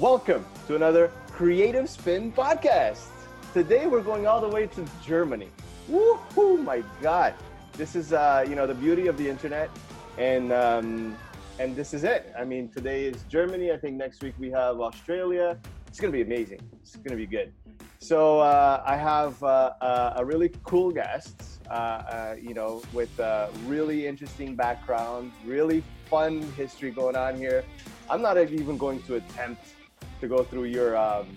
Welcome to another Creative Spin podcast. Today we're going all the way to Germany. Woohoo! My God, this is uh, you know the beauty of the internet, and um, and this is it. I mean, today is Germany. I think next week we have Australia. It's gonna be amazing. It's gonna be good. So uh, I have uh, uh a really cool guest. Uh, uh, you know, with a really interesting background, really fun history going on here. I'm not even going to attempt to go through your um,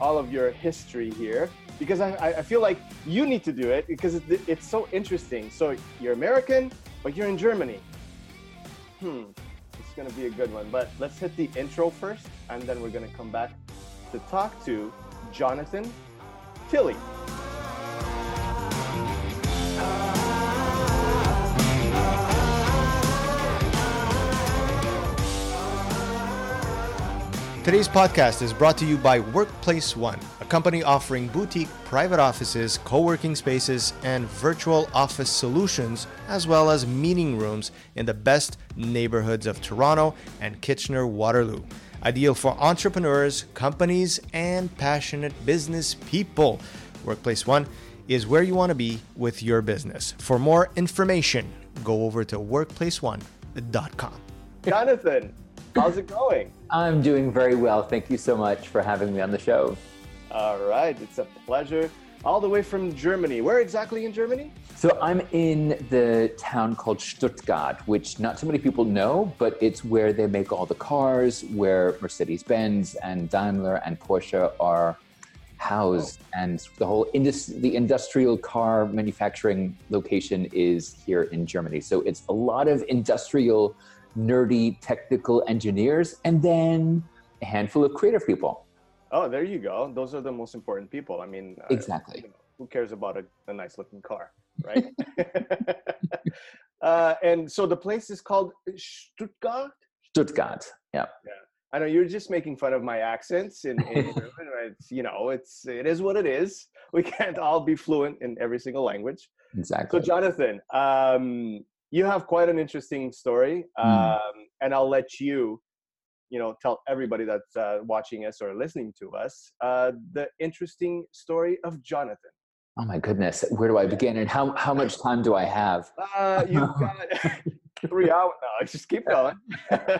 all of your history here because I, I feel like you need to do it because it's so interesting. So you're American, but you're in Germany. Hmm, it's gonna be a good one. But let's hit the intro first, and then we're gonna come back to talk to Jonathan Tilley. Today's podcast is brought to you by Workplace One, a company offering boutique private offices, co working spaces, and virtual office solutions, as well as meeting rooms in the best neighborhoods of Toronto and Kitchener Waterloo. Ideal for entrepreneurs, companies, and passionate business people. Workplace One is where you want to be with your business. For more information, go over to workplaceone.com. Jonathan, how's it going? I'm doing very well. Thank you so much for having me on the show. All right, it's a pleasure. All the way from Germany. Where exactly in Germany? So I'm in the town called Stuttgart, which not so many people know, but it's where they make all the cars, where Mercedes Benz and Daimler and Porsche are housed, oh. and the whole indus- the industrial car manufacturing location is here in Germany. So it's a lot of industrial nerdy technical engineers, and then a handful of creative people. Oh, there you go. Those are the most important people. I mean, uh, exactly. Uh, who cares about a, a nice looking car, right? uh, and so the place is called Stuttgart. Stuttgart. Yeah. Yeah. I know you're just making fun of my accents in, in It's you know, it's it is what it is. We can't all be fluent in every single language. Exactly. So, Jonathan, um, you have quite an interesting story, mm. um, and I'll let you, you know, tell everybody that's uh, watching us or listening to us uh, the interesting story of Jonathan. Oh my goodness, where do I begin, and how how much time do I have? Uh, you've got three hours now. Just keep going. so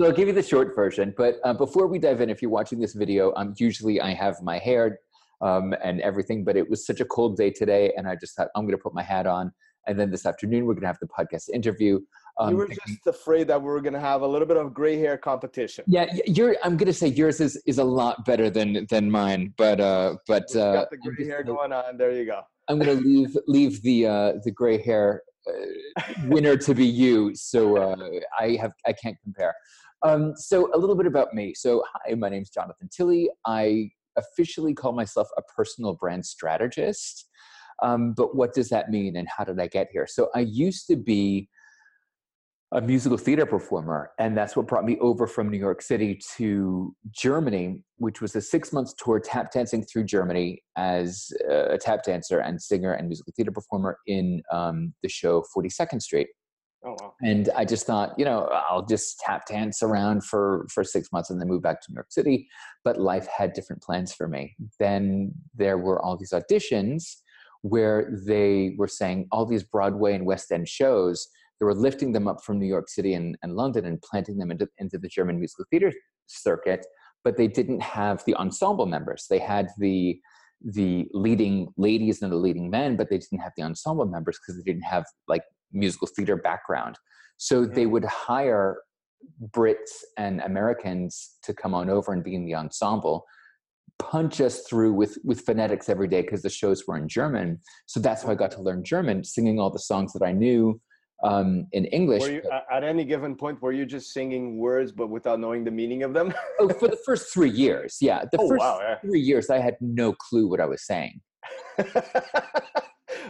I'll give you the short version. But uh, before we dive in, if you're watching this video, um, usually I have my hair um, and everything, but it was such a cold day today, and I just thought I'm going to put my hat on and then this afternoon, we're going to have the podcast interview. Um, you were just afraid that we were going to have a little bit of gray hair competition. Yeah, you're. I'm going to say yours is, is a lot better than than mine, but uh, but uh, got the gray hair going on. There you go. I'm going to leave leave the uh, the gray hair uh, winner to be you. So uh, I have I can't compare. Um, so a little bit about me. So hi, my name is Jonathan Tilley. I officially call myself a personal brand strategist. Um, but what does that mean and how did I get here? So I used to be a musical theater performer, and that's what brought me over from New York City to Germany, which was a six month tour tap dancing through Germany as a tap dancer and singer and musical theater performer in um, the show 42nd Street. Oh, wow. And I just thought, you know, I'll just tap dance around for for six months and then move back to New York City. But life had different plans for me. Then there were all these auditions where they were saying all these Broadway and West End shows, they were lifting them up from New York City and, and London and planting them into, into the German musical theater circuit, but they didn't have the ensemble members. They had the the leading ladies and the leading men, but they didn't have the ensemble members because they didn't have like musical theater background. So mm-hmm. they would hire Brits and Americans to come on over and be in the ensemble punch us through with with phonetics every day because the shows were in German. So that's how I got to learn German, singing all the songs that I knew um, in English. Were you, at any given point, were you just singing words but without knowing the meaning of them? oh, for the first three years, yeah. The oh, first wow, yeah. three years, I had no clue what I was saying.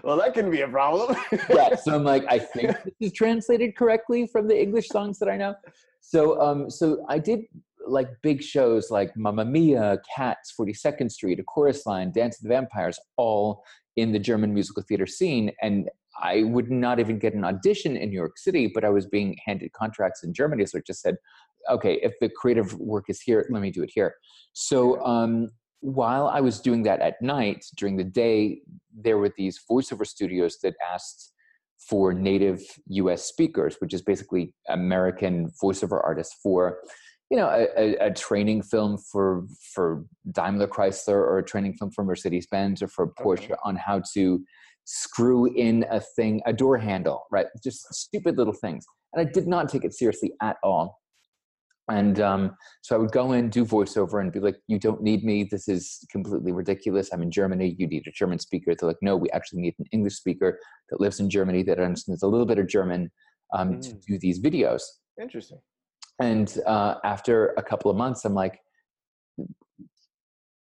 well, that can be a problem. yeah, so I'm like, I think this is translated correctly from the English songs that I know. So, um, so I did like big shows like Mamma Mia, Cats, 42nd Street, A Chorus Line, Dance of the Vampires, all in the German musical theater scene. And I would not even get an audition in New York City, but I was being handed contracts in Germany. So it just said, okay, if the creative work is here, let me do it here. So um, while I was doing that at night, during the day, there were these voiceover studios that asked for native US speakers, which is basically American voiceover artists for you know a, a, training film for for Daimler Chrysler or a training film for Mercedes Benz or for Porsche okay. on how to screw in a thing a door handle right? Just stupid little things. And I did not take it seriously at all. And um, so I would go in do voiceover and be like you don't need me. This is completely ridiculous. I'm in Germany. You need a German speaker. They're like no we actually need an English speaker that lives in Germany that understands a little bit of German um, mm. to do these videos. Interesting and uh, after a couple of months, I'm like,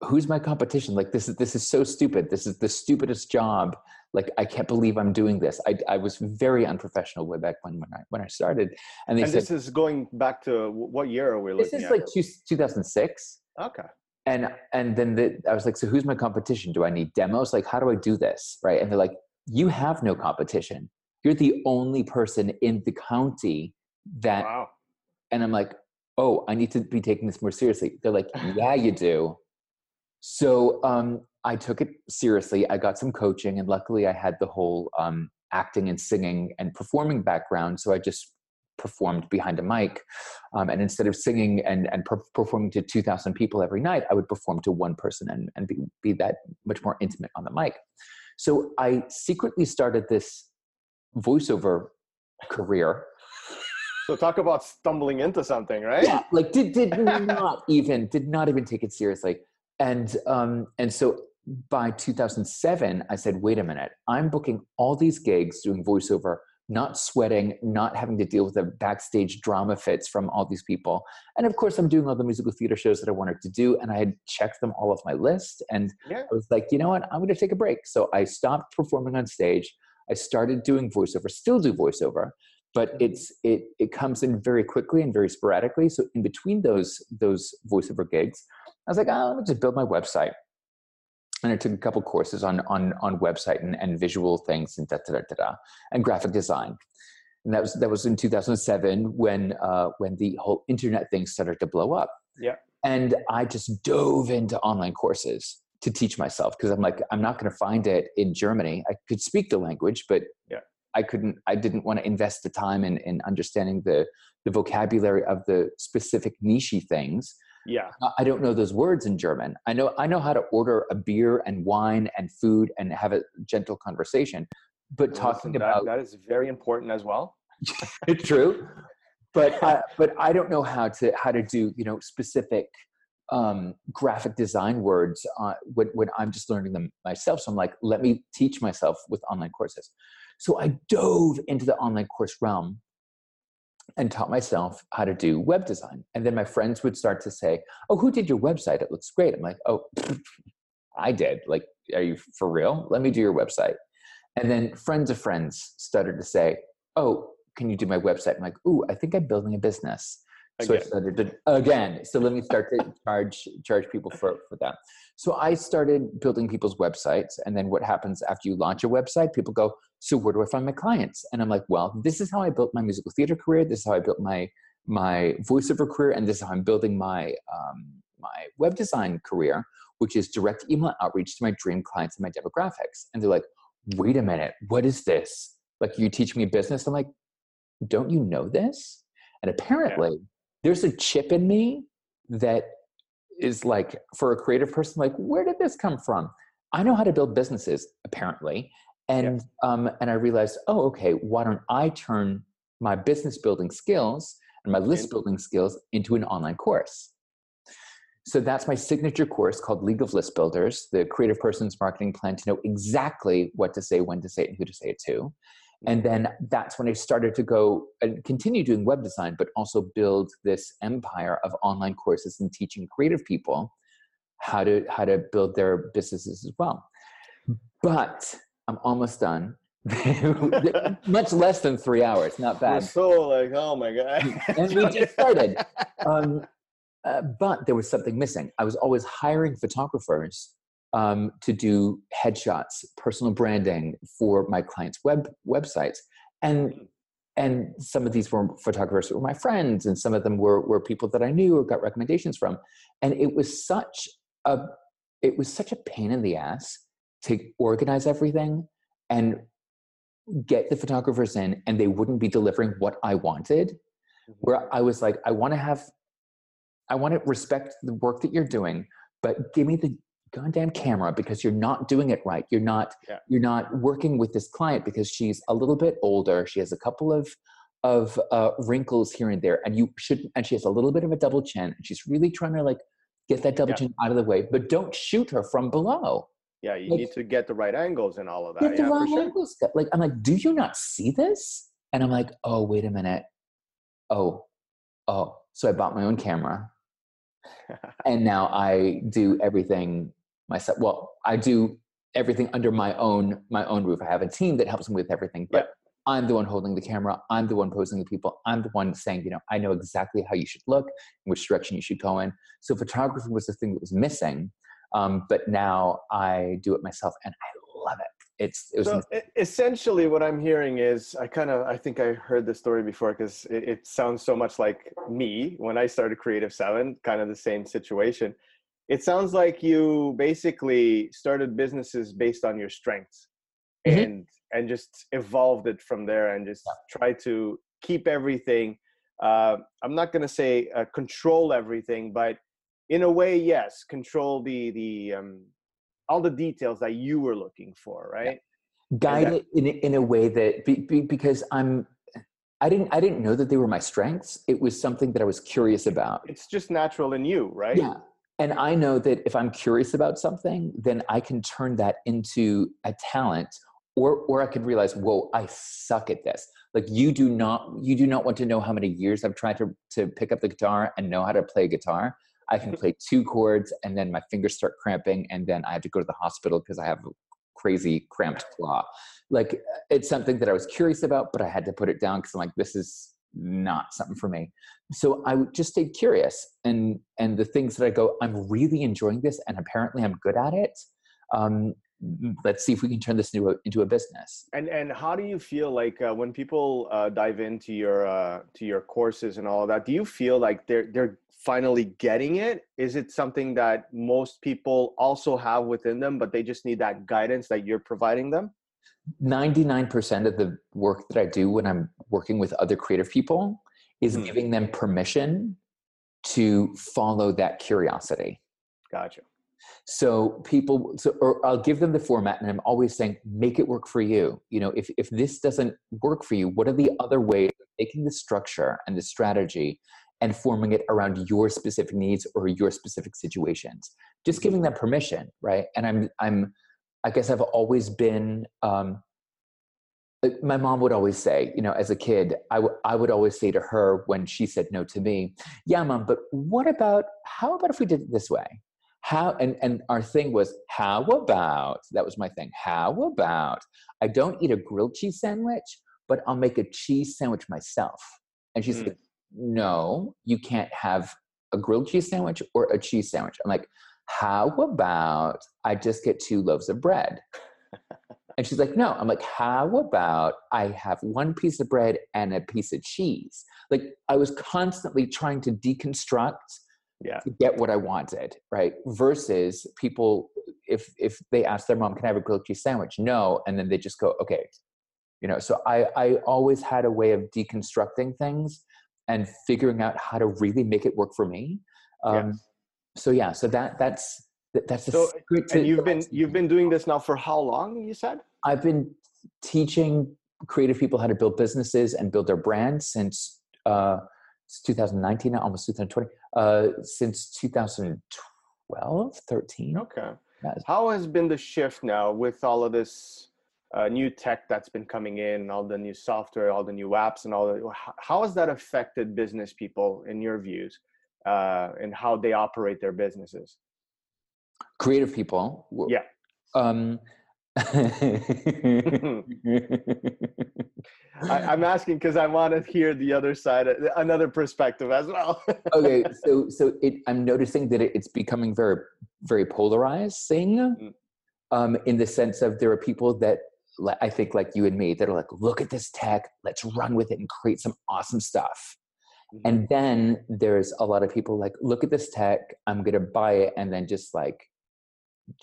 who's my competition? Like this is this is so stupid. This is the stupidest job. Like I can't believe I'm doing this. I, I was very unprofessional way back when when I when I started. And, and said, this is going back to what year are we looking at? This is at? like two, 2006. Okay. And and then the, I was like, so who's my competition? Do I need demos? Like, how do I do this? Right? And they're like, you have no competition. You're the only person in the county that wow and I'm like, oh, I need to be taking this more seriously. They're like, yeah, you do. So um, I took it seriously. I got some coaching, and luckily, I had the whole um, acting and singing and performing background. So I just performed behind a mic. Um, and instead of singing and, and per- performing to 2,000 people every night, I would perform to one person and, and be, be that much more intimate on the mic. So I secretly started this voiceover career so talk about stumbling into something, right? Yeah, like did did not even did not even take it seriously. And um and so by 2007 I said, "Wait a minute. I'm booking all these gigs doing voiceover, not sweating, not having to deal with the backstage drama fits from all these people. And of course, I'm doing all the musical theater shows that I wanted to do, and I had checked them all off my list. And yeah. I was like, you know what? I'm going to take a break. So I stopped performing on stage. I started doing voiceover, still do voiceover, but it's it it comes in very quickly and very sporadically. So in between those those voiceover gigs, I was like, oh, let me just build my website. And I took a couple courses on on on website and, and visual things and da da da da da and graphic design. And that was that was in 2007 when uh, when the whole internet thing started to blow up. Yeah. And I just dove into online courses to teach myself because I'm like, I'm not going to find it in Germany. I could speak the language, but yeah. I couldn't, I didn't want to invest the time in, in understanding the, the vocabulary of the specific niche things. Yeah. I don't know those words in German. I know, I know how to order a beer and wine and food and have a gentle conversation, but talking about that is very important as well. it's true. But, uh, but I don't know how to, how to do, you know, specific um, graphic design words uh, when, when I'm just learning them myself. So I'm like, let me teach myself with online courses. So I dove into the online course realm and taught myself how to do web design. And then my friends would start to say, Oh, who did your website? It looks great. I'm like, Oh, I did. Like, are you for real? Let me do your website. And then friends of friends started to say, Oh, can you do my website? I'm like, Ooh, I think I'm building a business. So again. I started to again. So let me start to charge charge people for for that. So I started building people's websites, and then what happens after you launch a website? People go, "So where do I find my clients?" And I'm like, "Well, this is how I built my musical theater career. This is how I built my my voiceover career, and this is how I'm building my um, my web design career, which is direct email outreach to my dream clients and my demographics." And they're like, "Wait a minute, what is this? Like you teach me business?" I'm like, "Don't you know this?" And apparently. Yeah there's a chip in me that is like for a creative person like where did this come from? I know how to build businesses apparently and yeah. um, and i realized oh okay why don't i turn my business building skills and my list building skills into an online course? So that's my signature course called league of list builders. The creative person's marketing plan to know exactly what to say when to say it and who to say it to and then that's when I started to go and continue doing web design, but also build this empire of online courses and teaching creative people how to how to build their businesses as well. But I'm almost done. Much less than three hours, not bad. We're so like, oh my god! and we just started. Um, uh, but there was something missing. I was always hiring photographers um, to do headshots, personal branding for my clients' web websites, and and some of these were photographers who were my friends, and some of them were were people that I knew or got recommendations from. And it was such a it was such a pain in the ass to organize everything and get the photographers in, and they wouldn't be delivering what I wanted. Mhm. Where I was like, I want to have, I want to respect the work that you're doing, but give me the goddamn camera because you're not doing it right. You're not Yeah. you're not working with this client because she's a little bit older. She has a couple of of uh, wrinkles here and there, and you should and she has a little bit of a double chin, and she's really trying to like get that double Yeah. chin out of the way. But don't shoot her from below. Yeah, you Like- need to get the right angles and all of that. Get the yeah, sure. angles. Like I'm like, do you not see this? And I'm like, oh wait a minute. Oh, oh. So I bought my own camera and now I do everything myself. Well, I do everything under my own my own roof. I have a team that helps me with everything, but I'm the one holding the camera. I'm the one posing the people. I'm the one saying, you know, I know exactly how you should look, which direction you should go in. So photography was the thing that was missing, um, but now I do it myself, and I love it. It's it was So essentially, what I'm hearing is, I kind of, I think I heard this story before because it, it sounds so much like me when I started Creative Seven, kind of the same situation. It sounds like you basically started businesses based on your strengths, Mhm. and and just evolved it from there, and just try to keep everything. Uh, I'm not going to say uh, control everything, but in a way, yes, control the the um, all the details that you were looking for, right? guide that- it in, a- in a way that be, be, because i'm i didn't i didn't know that they were my strengths it was something that i was curious about It's just natural in you, right? yeah and i know that if i'm curious about something then i can turn that into a talent or or i could realize whoa i suck at this. Like you do not you do not want to know how many years i've tried to to pick up the guitar and know how to play guitar. I can play two chords and then my fingers start cramping and then i have to go to the hospital because i have a crazy cramped claw. Like it's something that i was curious about but i had to put it down because i'm like this is not something for me so i would just stayed curious and and the things that i go i'm really enjoying this and apparently i'm good at it um, let's see if we can turn this into a, into a business And and how do you feel like uh, when people uh, dive into your uh, to your courses and all of that? Do you feel like they're they're finally getting it? Is it something that most people also have within them, but they just need that guidance that you're providing them? 99% of the work that I do when I'm working with other creative people is Mhm. giving them permission to follow that curiosity. Gotcha. So people, so or I'll give them the format, and I'm always saying, make it work for you. You know, if if this doesn't work for you, what are the other ways of taking the structure and the strategy and forming it around your specific needs or your specific situations? Just giving them permission, right? And I'm I'm, I guess I've always been. Um, my mom would always say, you know, as a kid, I, w- I would always say to her when she said no to me, yeah, mom, but what about, how about if we did it this way? How, and, and our thing was, how about, that was my thing, how about I don't eat a grilled cheese sandwich, but I'll make a cheese sandwich myself. And she's Mm. like, no, you can't have a grilled cheese sandwich or a cheese sandwich. I'm like, how about I just get two loaves of bread? And she's like, no. I'm like, how about I have one piece of bread and a piece of cheese? Like, I was constantly trying to deconstruct Yeah. to get what I wanted, right? Versus people, if if they ask their mom, "Can I have a grilled cheese sandwich?" No, and then they just go, "Okay," you know. So I I always had a way of deconstructing things and figuring out how to really make it work for me. Um, Yes. So yeah, so that that's that's the So, secret to And you've been you've been doing this now for how long? You said. I've been teaching creative people how to build businesses and build their brands since uh, it's 2019 almost 2020, uh, since 2012, 13. Okay. How has been the shift now with all of this uh, new tech that's been coming in, all the new software, all the new apps, and all that? How has that affected business people, in your views, uh, and how they operate their businesses? Creative people. Yeah. Um, I, I'm asking because I want to hear the other side, another perspective as well. okay, so so it, I'm noticing that it, it's becoming very very polarizing, Mm. um, in the sense of there are people that I think like you and me that are like, look at this tech, let's run with it and create some awesome stuff. Mm-hmm. And then there's a lot of people like, look at this tech, I'm gonna buy it, and then just like,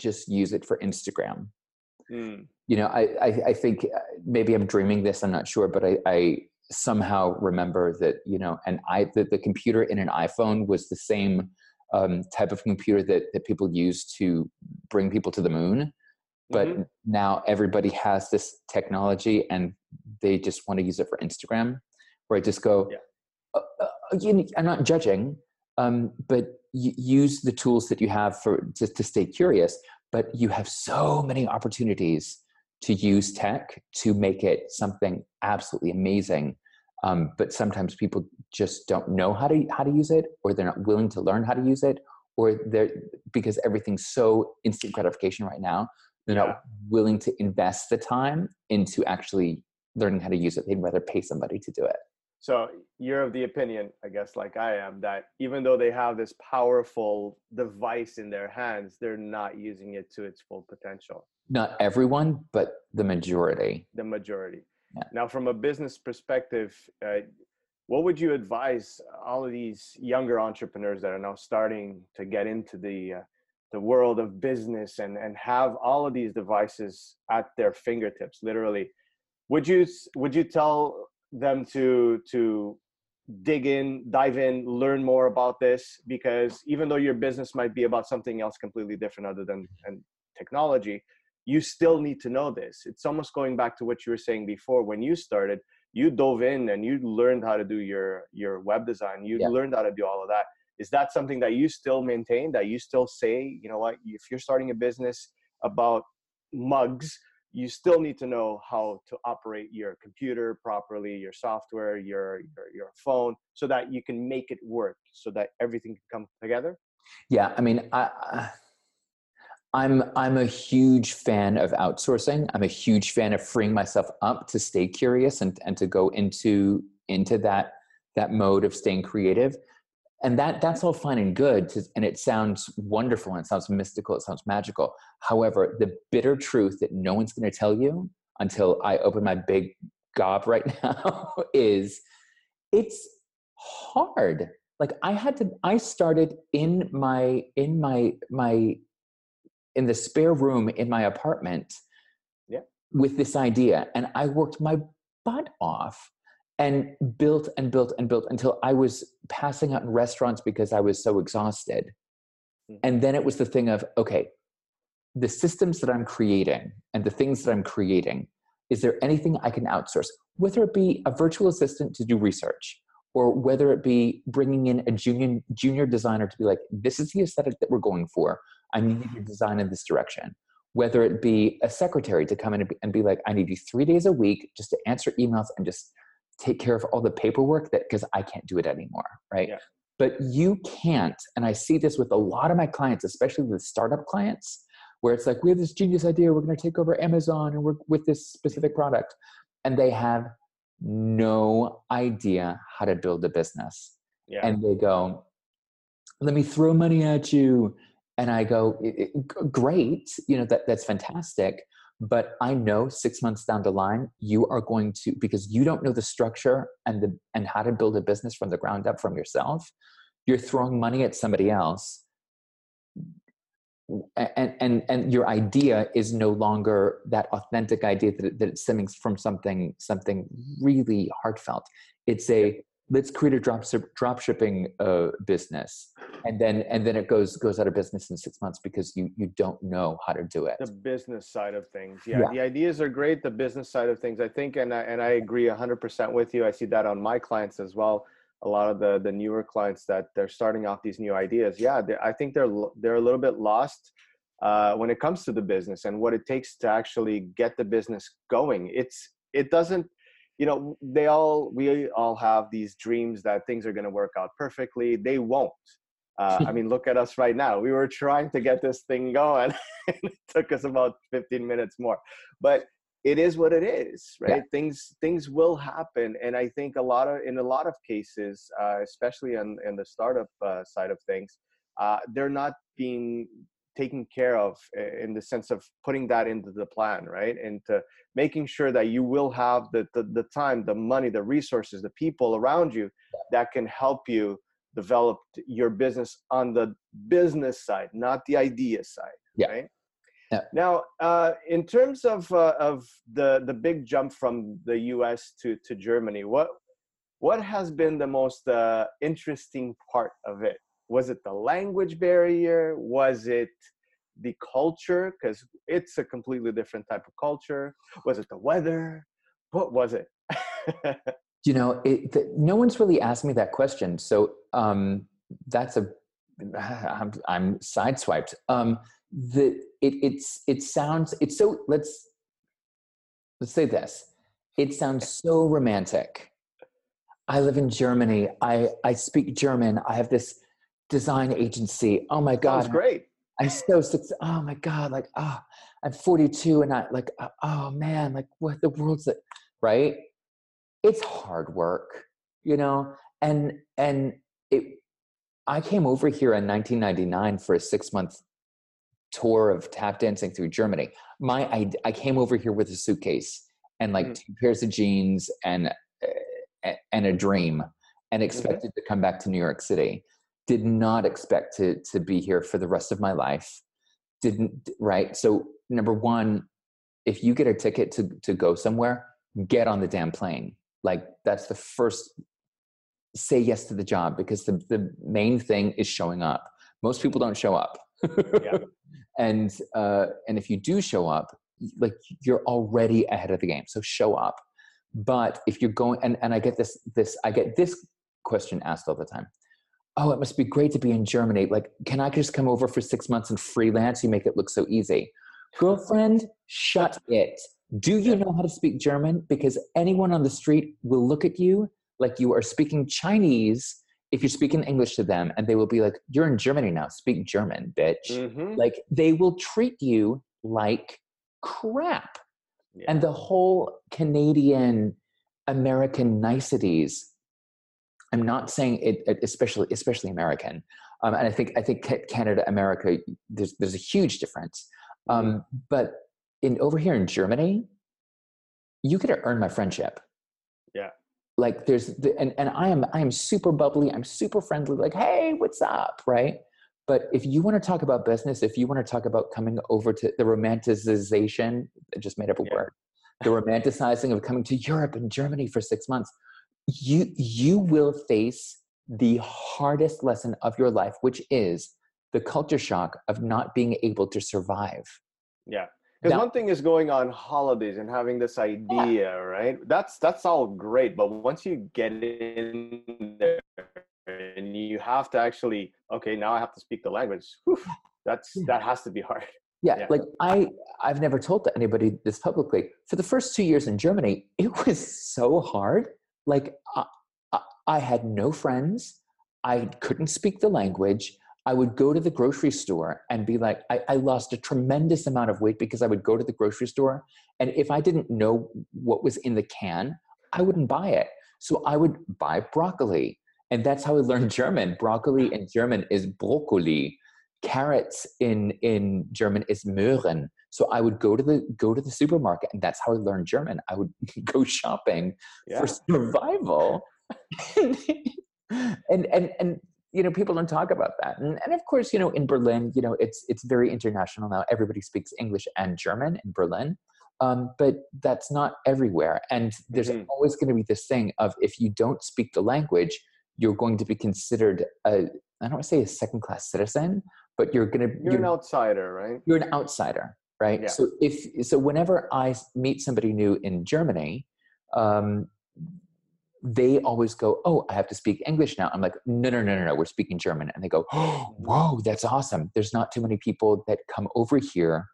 just use it for Instagram. Mm. You know, I, I, I think uh, maybe I'm dreaming this. I'm not sure, but I, I somehow remember that you know, and I the, the computer in an iPhone was the same um, type of computer that that people use to bring people to the moon but mm-hmm. now everybody has this technology and they just want to use it for instagram where i just go yeah. Uh, uh, you, i'm not judging um, but use the tools that you have for to, to stay curious but you have so many opportunities to use tech to make it something absolutely amazing um, but sometimes people just don't know how to how to use it or they're not willing to learn how to use it or they're because everything's so instant gratification right now they're yeah. not willing to invest the time into actually learning how to use it. They'd rather pay somebody to do it. So you're of the opinion, I guess, like I am, that even though they have this powerful device in their hands, they're not using it to its full potential. Not everyone, but the majority. The majority. Yeah. Now, from a business perspective, uh, what would you advise all of these younger entrepreneurs that are now starting to get into the uh, the world of business and and have all of these devices at their fingertips literally would you would you tell them to to dig in dive in learn more about this because even though your business might be about something else completely different other than and technology you still need to know this. It's almost going back to what you were saying before. When you started you dove in and you learned how to do your your web design. You yeah. learned how to do all of that. Is that something that you still maintain that you still say you know what? If you're starting a business about mugs you still need to know how to operate your computer properly your software your your, your phone so that you can make it work so that everything can come together yeah i mean i I'm I'm a huge fan of outsourcing. I'm a huge fan of freeing myself up to stay curious and, and to go into into that that mode of staying creative and that that's all fine and good to, and it sounds wonderful and it sounds mystical it sounds magical however the bitter truth that no one's going to tell you until i open my big gob right now is it's hard like i had to i started in my in my my in the spare room in my apartment yeah. with this idea and i worked my butt off and built and built and built until I was passing out in restaurants because I was so exhausted. Mm-hmm. And then it was the thing of, okay, the systems that I'm creating and the things that I'm creating, is there anything I can outsource? Whether it be a virtual assistant to do research, or whether it be bringing in a junior junior designer to be like, this is the aesthetic that we're going for. I need you to design in this direction. Whether it be a secretary to come in and be, and be like, I need you three days a week just to answer emails and just take care of all the paperwork that because I can't do it anymore, right? Yeah. But you can't, and I see this with a lot of my clients, especially with startup clients, where it's like we have this genius idea, we're going to take over Amazon and work with this specific product, and they have no idea how to build a business, yeah. and they go, "Let me throw money at you," and I go, "Great, you know that that's fantastic." But i know six months down the line you are going to because you don't know the structure and the and how to build a business from the ground up from yourself you're throwing money at somebody else. And and and your idea is no longer that authentic idea that, that it stems from something something really heartfelt. It's a let's create a drop drop shipping uh, business. And then and then it goes goes out of business in six months because you you don't know how to do it. The business side of things. Yeah, yeah. the ideas are great the business side of things i think and I, and i agree 100% with you. I see that on my clients as well. A lot of the the newer clients that they're starting off these new ideas yeah i think they're they're a little bit lost uh, when it comes to the business and what it takes to actually get the business going. It's it doesn't you know they all we all have these dreams that things are going to work out perfectly they won't uh, i mean look at us right now we were trying to get this thing going and it took us about 15 minutes more but it is what it is right yeah. things things will happen and i think a lot of in a lot of cases uh, especially on in the startup uh, side of things uh, they're not being taken care of in the sense of putting that into the plan, right? Into making sure that you will have the, the, the time, the money, the resources, the people around you that can help you develop your business on the business side, not the idea side, Yeah. right? Yeah. Now, uh, in terms of uh, of the the big jump from the U.S. to to Germany, what what has been the most uh, interesting part of it? Was it the language barrier? Was it the culture? Because it's a completely different type of culture. Was it the weather? What was it? You know, it, the, no one's really asked me that question, so um, that's a I'm, I'm sideswiped. Um, the it it's it sounds it's so let's let's say this. It sounds so romantic. I live in Germany. I I speak German. I have this design agency. Oh my god, Sounds great. I'm so success. Oh my god, like ah, I'm 42 and I like uh, oh man, like what the world's that right? It's hard work, you know, and and it. I came over here in 1999 for a six month tour of tap dancing through Germany. My I, I came over here with a suitcase and like Mm. two pairs of jeans and uh, and a dream, and expected to come back to New York City. Did not expect to to be here for the rest of my life. Didn't right. So number one, if you get a ticket to to go somewhere, get on the damn plane. Like that's the first. Say yes to the job because the the main thing is showing up. Most people don't show up. Yeah. and uh, and if you do show up, like you're already ahead of the game. So show up. But if you're going, and, and I get this this I get this question asked all the time. Oh, it must be great to be in Germany. Like, can I just come over for six months and freelance? You make it look so easy. Girlfriend, shut it. Do you know how to speak German? Because anyone on the street will look at you like you are speaking Chinese if you're speaking English to them, and they will be like, You're in Germany now, speak German, bitch. Mhm. Like, they will treat you like crap. Yeah. And the whole Canadian American niceties, I'm not saying it, it- especially especially American, um, and I think I think Canada America there's there's a huge difference. Um, but in over here in Germany, you could earn my friendship. Yeah. Like there's the, and and I am I am super bubbly. I'm super friendly. Like hey, what's up, right? But if you want to talk about business, if you want to talk about coming over to the romanticization, I just made up a Yeah. word, the romanticizing of coming to Europe and Germany for six months, you you will face the hardest lesson of your life, which is the culture shock of not being able to survive. Yeah. Because one thing is going on holidays and having this idea, right? That's that's all great, but once you get in there and you have to actually, okay, now I have to speak the language. whew, that's Yeah. that has to be hard. Yeah, Yeah. like I I've never told anybody this publicly. For the first two years in Germany, it was so hard. Like I, I, had no friends. I couldn't speak the language. I would go to the grocery store and be like, I, I lost a tremendous amount of weight because I would go to the grocery store and if I didn't know what was in the can, I wouldn't buy it. So I would buy broccoli. And that's how I learned German. Broccoli in German is Brokkoli carrots in in German is Möhren. So I would go to the go to the supermarket, and that's how I learned German. I would go shopping Yeah. for survival, and and and you know people don't talk about that. And and of course, you know in Berlin, you know it's it's very international now. Everybody speaks English and German in Berlin. Um, but that's not everywhere, and there's Mhm. always going to be this thing of if you don't speak the language, you're going to be considered a I don't want to say a second class citizen, but you're going to You're an outsider, right? you're an outsider, right? Yeah. So if so, whenever i meet somebody new in Germany, um, they always go, "Oh, I have to speak English now." I'm like, "No, no, no, no, no. We're speaking German." And they go, "Oh, whoa, that's awesome." There's not too many people that come over here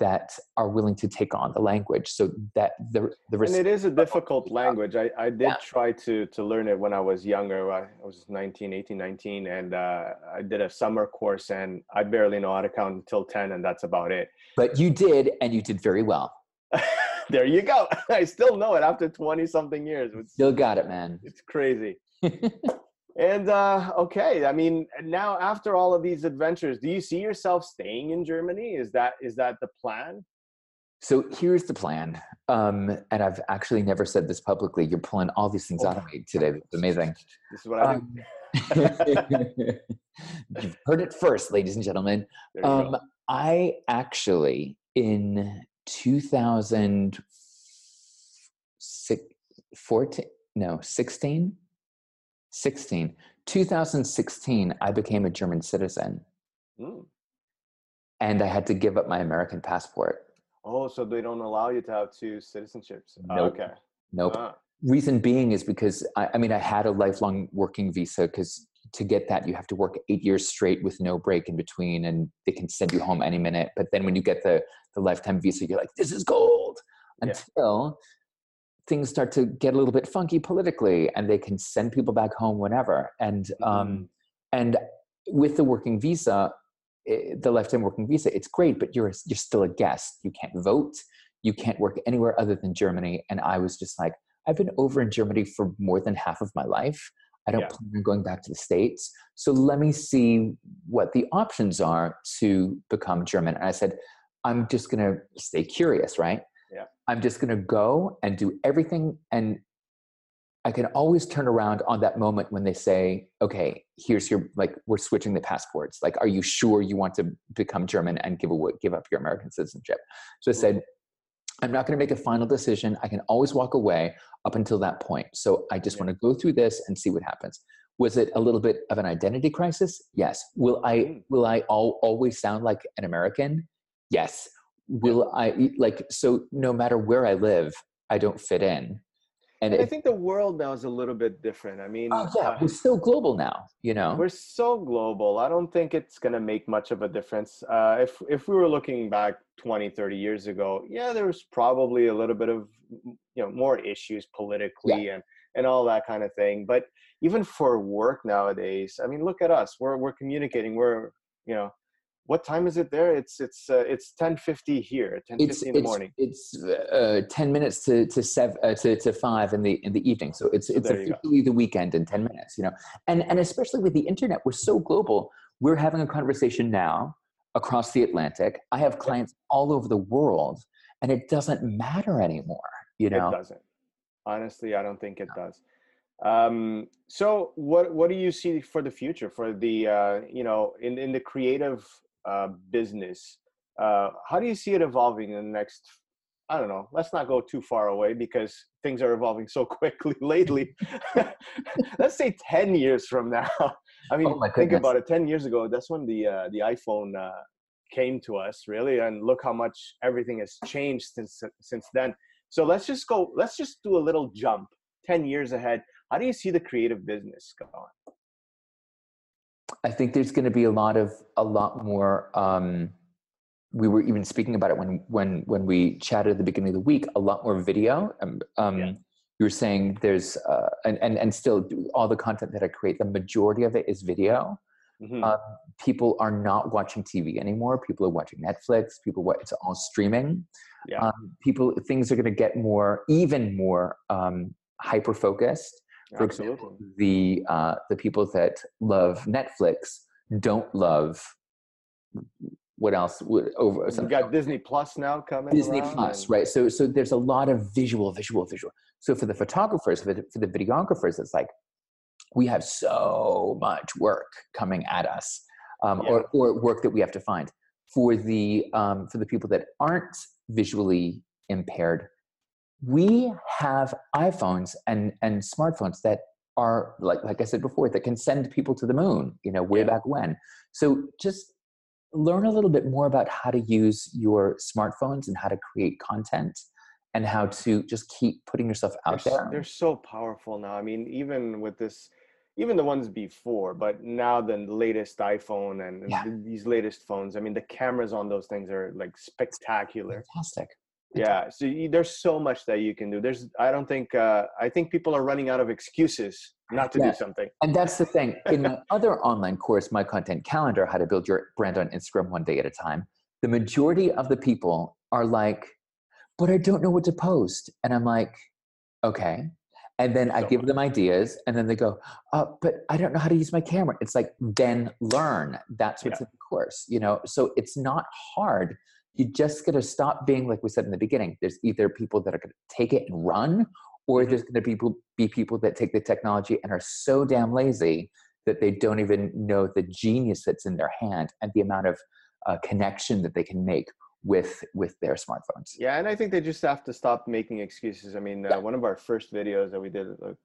that are willing to take on the language. So that the the And it is a difficult language. I, I did Yeah. try to to learn it when I was younger. I was 19, 18, 19, and uh, I did a summer course, and I barely know how to count until 10, and that's about it. but you did, and you did very well. there you go. I still know it after 20 something years. It's, Still got it, man. it's crazy. And uh, okay, I mean, now after all of these adventures, do you see yourself staying in Germany? Is that is that the plan? So here's the plan, um, and I've actually never said this publicly. You're pulling all these things Oh. out of me today. It's amazing. This is what I do. Um, You've heard it first, ladies and gentlemen. Um. I actually in 2014, no, 16, 16, 2016, I became a German citizen Mm. and I had to give up my American passport. Oh, so they don't allow you to have two citizenships? Oh, Okay. Nope. Ah, Reason being is because I, I mean, I had a lifelong working visa because to get that, you have to work eight years straight with no break in between, and they can send you home any minute. But then when you get the, the lifetime visa, you're like, this is gold until things start to get a little bit funky politically, and they can send people back home whenever. And um, and with the working visa, eh, the lifetime working visa, it's great, but you're you're still a guest. You can't vote. You can't work anywhere other than Germany. And I was just like, I've been over in Germany for more than half of my life. I don't Yeah. plan on going back to the States. So let me see what the options are to become German. And I said, I'm just going to stay curious, right? I'm just going to go and do everything. And I can always turn around on that moment when they say, okay, here's your, like, we're switching the passports. Like, are you sure you want to become German and give, away, give up your American citizenship? So I said, I'm not going to make a final decision. I can always walk away up until that point. So I just want to go through this and see what happens. Was it a little bit of an identity crisis? Yes. Will I Mm. will I al- always sound like an American? Yes. Will I like so no matter where I live, I don't fit in. And And I think the world now is a little bit different. I mean, oh yeah, uh, we're so global now, you know. we're so global. I don't think it's going to make much of a difference. Uh, if if we were looking back 20, 30 years ago, yeah, there was probably a little bit of you know more issues politically and and all that kind of thing. But even for work nowadays, I mean, look at us. We're we're communicating. We're you know, what time is it there? It's it's uh, it's 10:50 here. 10:50 in the it's, morning. it's uh, ten minutes to to seven uh, to, to five in the in the evening. So it's it's there you go. officially the weekend in ten minutes. You know, and and especially with the internet, we're so global. We're having a conversation now across the Atlantic. I have clients all over the world, and it doesn't matter anymore. You know, It doesn't. Honestly, I don't think it does. Um, so, what what do you see for the future for the uh, you know in in the creative uh, business? Uh, how do you see it evolving in the next? I don't know. Let's not go too far away because things are evolving so quickly lately. let's say ten years from now. I mean, Oh think about it. Ten years ago, that's when the uh, the iPhone uh, came to us, really, and look how much everything has changed since since then. So let's just go. Let's just do a little jump. Ten years ahead. How do you see the creative business going? I think there's going to be a lot of a lot more. Um, we were even speaking about it when when when we chatted at the beginning of the week. A lot more video. Um, um, Yeah. You were saying there's uh, and and and still all the content that I create. The majority of it is video. Mhm. Um, people are not watching TV anymore. People are watching Netflix. People, wa- it's all streaming. Yeah. Um, people, things are going to get more, even more um, hyper focused. For Absolutely. example, the uh, the people that love Netflix don't love what else would over We got Disney Plus now coming. Disney Plus, and- right? So so there's a lot of visual, visual, visual. So for the photographers, for the, for the videographers, it's like we have so much work coming at us, um, Yeah. or or work that we have to find. For the um, for the people that aren't visually impaired, we have iPhones and and smartphones that are like like I said before that can send people to the moon. You know, way Yeah. back when. So just learn a little bit more about how to use your smartphones and how to create content and how to just keep putting yourself out they're, there. They're so powerful now. I mean, even with this, even the ones before, but now the latest iPhone and Yeah. these latest phones. I mean, the cameras on those things are like spectacular. Fantastic. Yeah. So you, there's so much that you can do. There's, I don't think, uh, I think people are running out of excuses not to Yeah. do something. And that's the thing. In my other online course, My Content Calendar, How to Build Your Brand on Instagram One Day at a Time, the majority of the people are like, but I don't know what to post. And I'm like, okay. And then I So give much. them ideas, and then they go, uh, "But I don't know how to use my camera." It's like then learn. That's what's in the course, you know. So it's not hard. You just got to stop being like we said in the beginning. There's either people that are going to take it and run, or Mhm. there's going to be people, be people that take the technology and are so damn lazy that they don't even know the genius that's in their hand and the amount of uh, connection that they can make with with their smartphones. Yeah, and I think they just have to stop making excuses. I mean, uh, Yeah. one of our first videos that we did a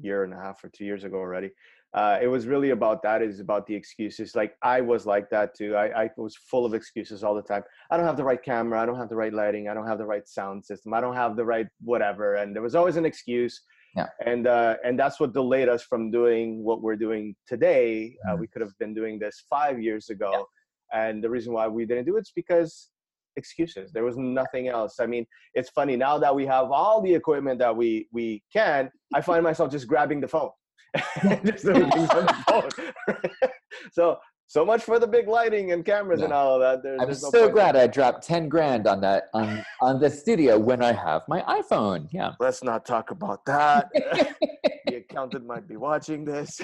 year and a half or two years ago already, uh, it was really about that. Is about the excuses. Like I was like that too. I, I was full of excuses all the time. I don't have the right camera. I don't have the right lighting. I don't have the right sound system. I don't have the right whatever. And there was always an excuse. Yeah. And uh, and that's what delayed us from doing what we're doing today. Uh, Mhm. we could have been doing this five years ago. Yeah. And the reason why we didn't do it is because excuses. There was nothing else. I mean, it's funny now that we have all the equipment that we we can. I find myself just grabbing the phone, just doing things on the phone. so so much for the big lighting and cameras and all of that. There, I'm no so glad I dropped ten grand on that on on the studio when I have my iPhone. Yeah. Let's not talk about that. the accountant might be watching this.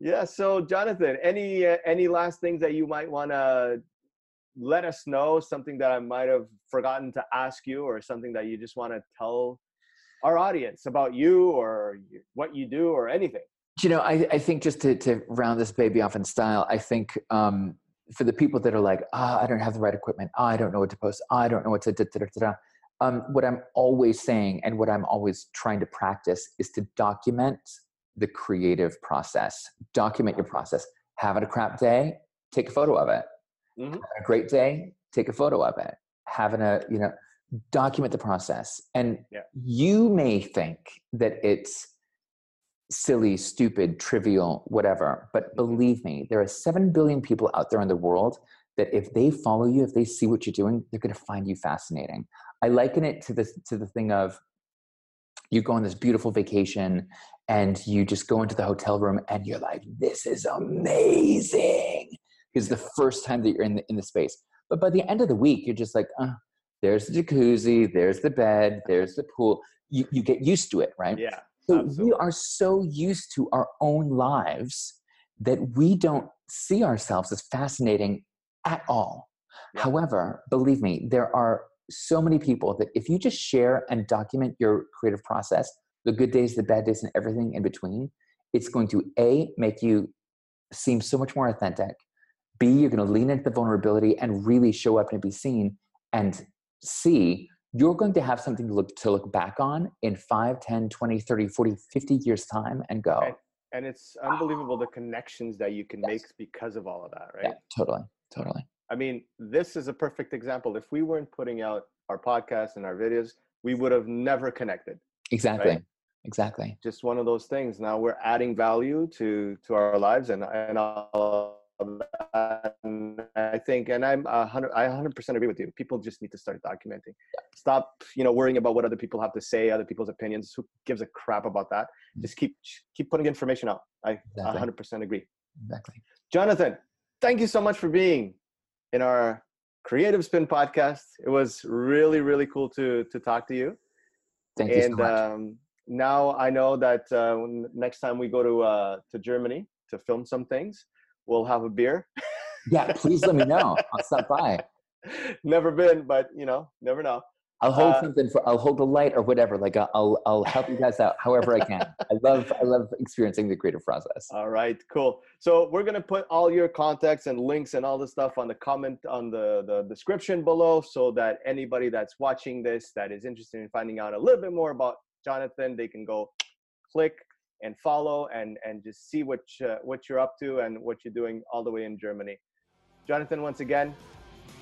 yeah. So, Jonathan, any uh, any last things that you might want to let us know? Something that I might have forgotten to ask you, or something that you just want to tell our audience about you, or what you do, or anything. You know, I, I think just to, to round this baby off in style, I think um, for the people that are like, ah, I don't have the right equipment, ah, I don't know what to post, ah, I don't know what to da, da, da. Um, what I'm always saying and what I'm always trying to practice is to document the creative process. Document your process. Having a crap day, take a photo of it. Mhm. A great day, take a photo of it. Having a, you know, document the process. And Yeah. you may think that it's silly, stupid, trivial, whatever. But believe me, there are 7 billion people out there in the world that if they follow you, if they see what you're doing, they're going to find you fascinating. I liken it to the, to the thing of you go on this beautiful vacation and you just go into the hotel room and you're like, this is amazing. Because the first time that you're in the, in the space. But by the end of the week, you're just like, uh, there's the jacuzzi, there's the bed, there's the pool. You, you get used to it, right? Yeah. So we are so used to our own lives that we don't see ourselves as fascinating at all. Yeah. However, believe me, there are so many people that if you just share and document your creative process, the good days, the bad days, and everything in between, it's going to A, make you seem so much more authentic. B, you're going to lean into the vulnerability and really show up and be seen. And C, you're going to have something to look to look back on in 5 10 20 30 40 50 years time and go Okay. And it's unbelievable the connections that you can Yes. make because of all of that, right? yeah totally totally I mean, this is a perfect example. If we weren't putting out our podcast and our videos, we would have never connected. exactly Right. exactly Just one of those things. Now we're adding value to to our lives and and all of that. And I think, and I'm a hundred, I 100% agree with you. People just need to start documenting. Stop, you know, worrying about what other people have to say, other people's opinions. Who gives a crap about that? Just keep keep putting information out. I Exactly. 100% agree. exactly Jonathan, thank you so much for being in our Creative Spin podcast. It was really, really cool to to talk to you. thank you so and much um, now I know that uh, next time we go to uh, to Germany to film some things, we'll have a beer. yeah please let me know i'll stop by never been, but you know, never know. i'll hold Uh, something for i'll hold the light or whatever like I'll, I'll i'll help you guys out however i can i love i love experiencing the creative process All right, cool. So we're gonna put all your contacts and links and all the stuff on the comment on the the description below, so that anybody that's watching this that is interested in finding out a little bit more about Jonathan, they can go click and follow and and just see what you, what you're up to and what you're doing all the way in Germany. Jonathan, once again,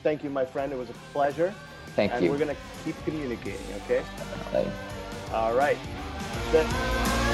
thank you, my friend. It was a pleasure, thank and you we're gonna keep communicating. Okay. All right. That's it.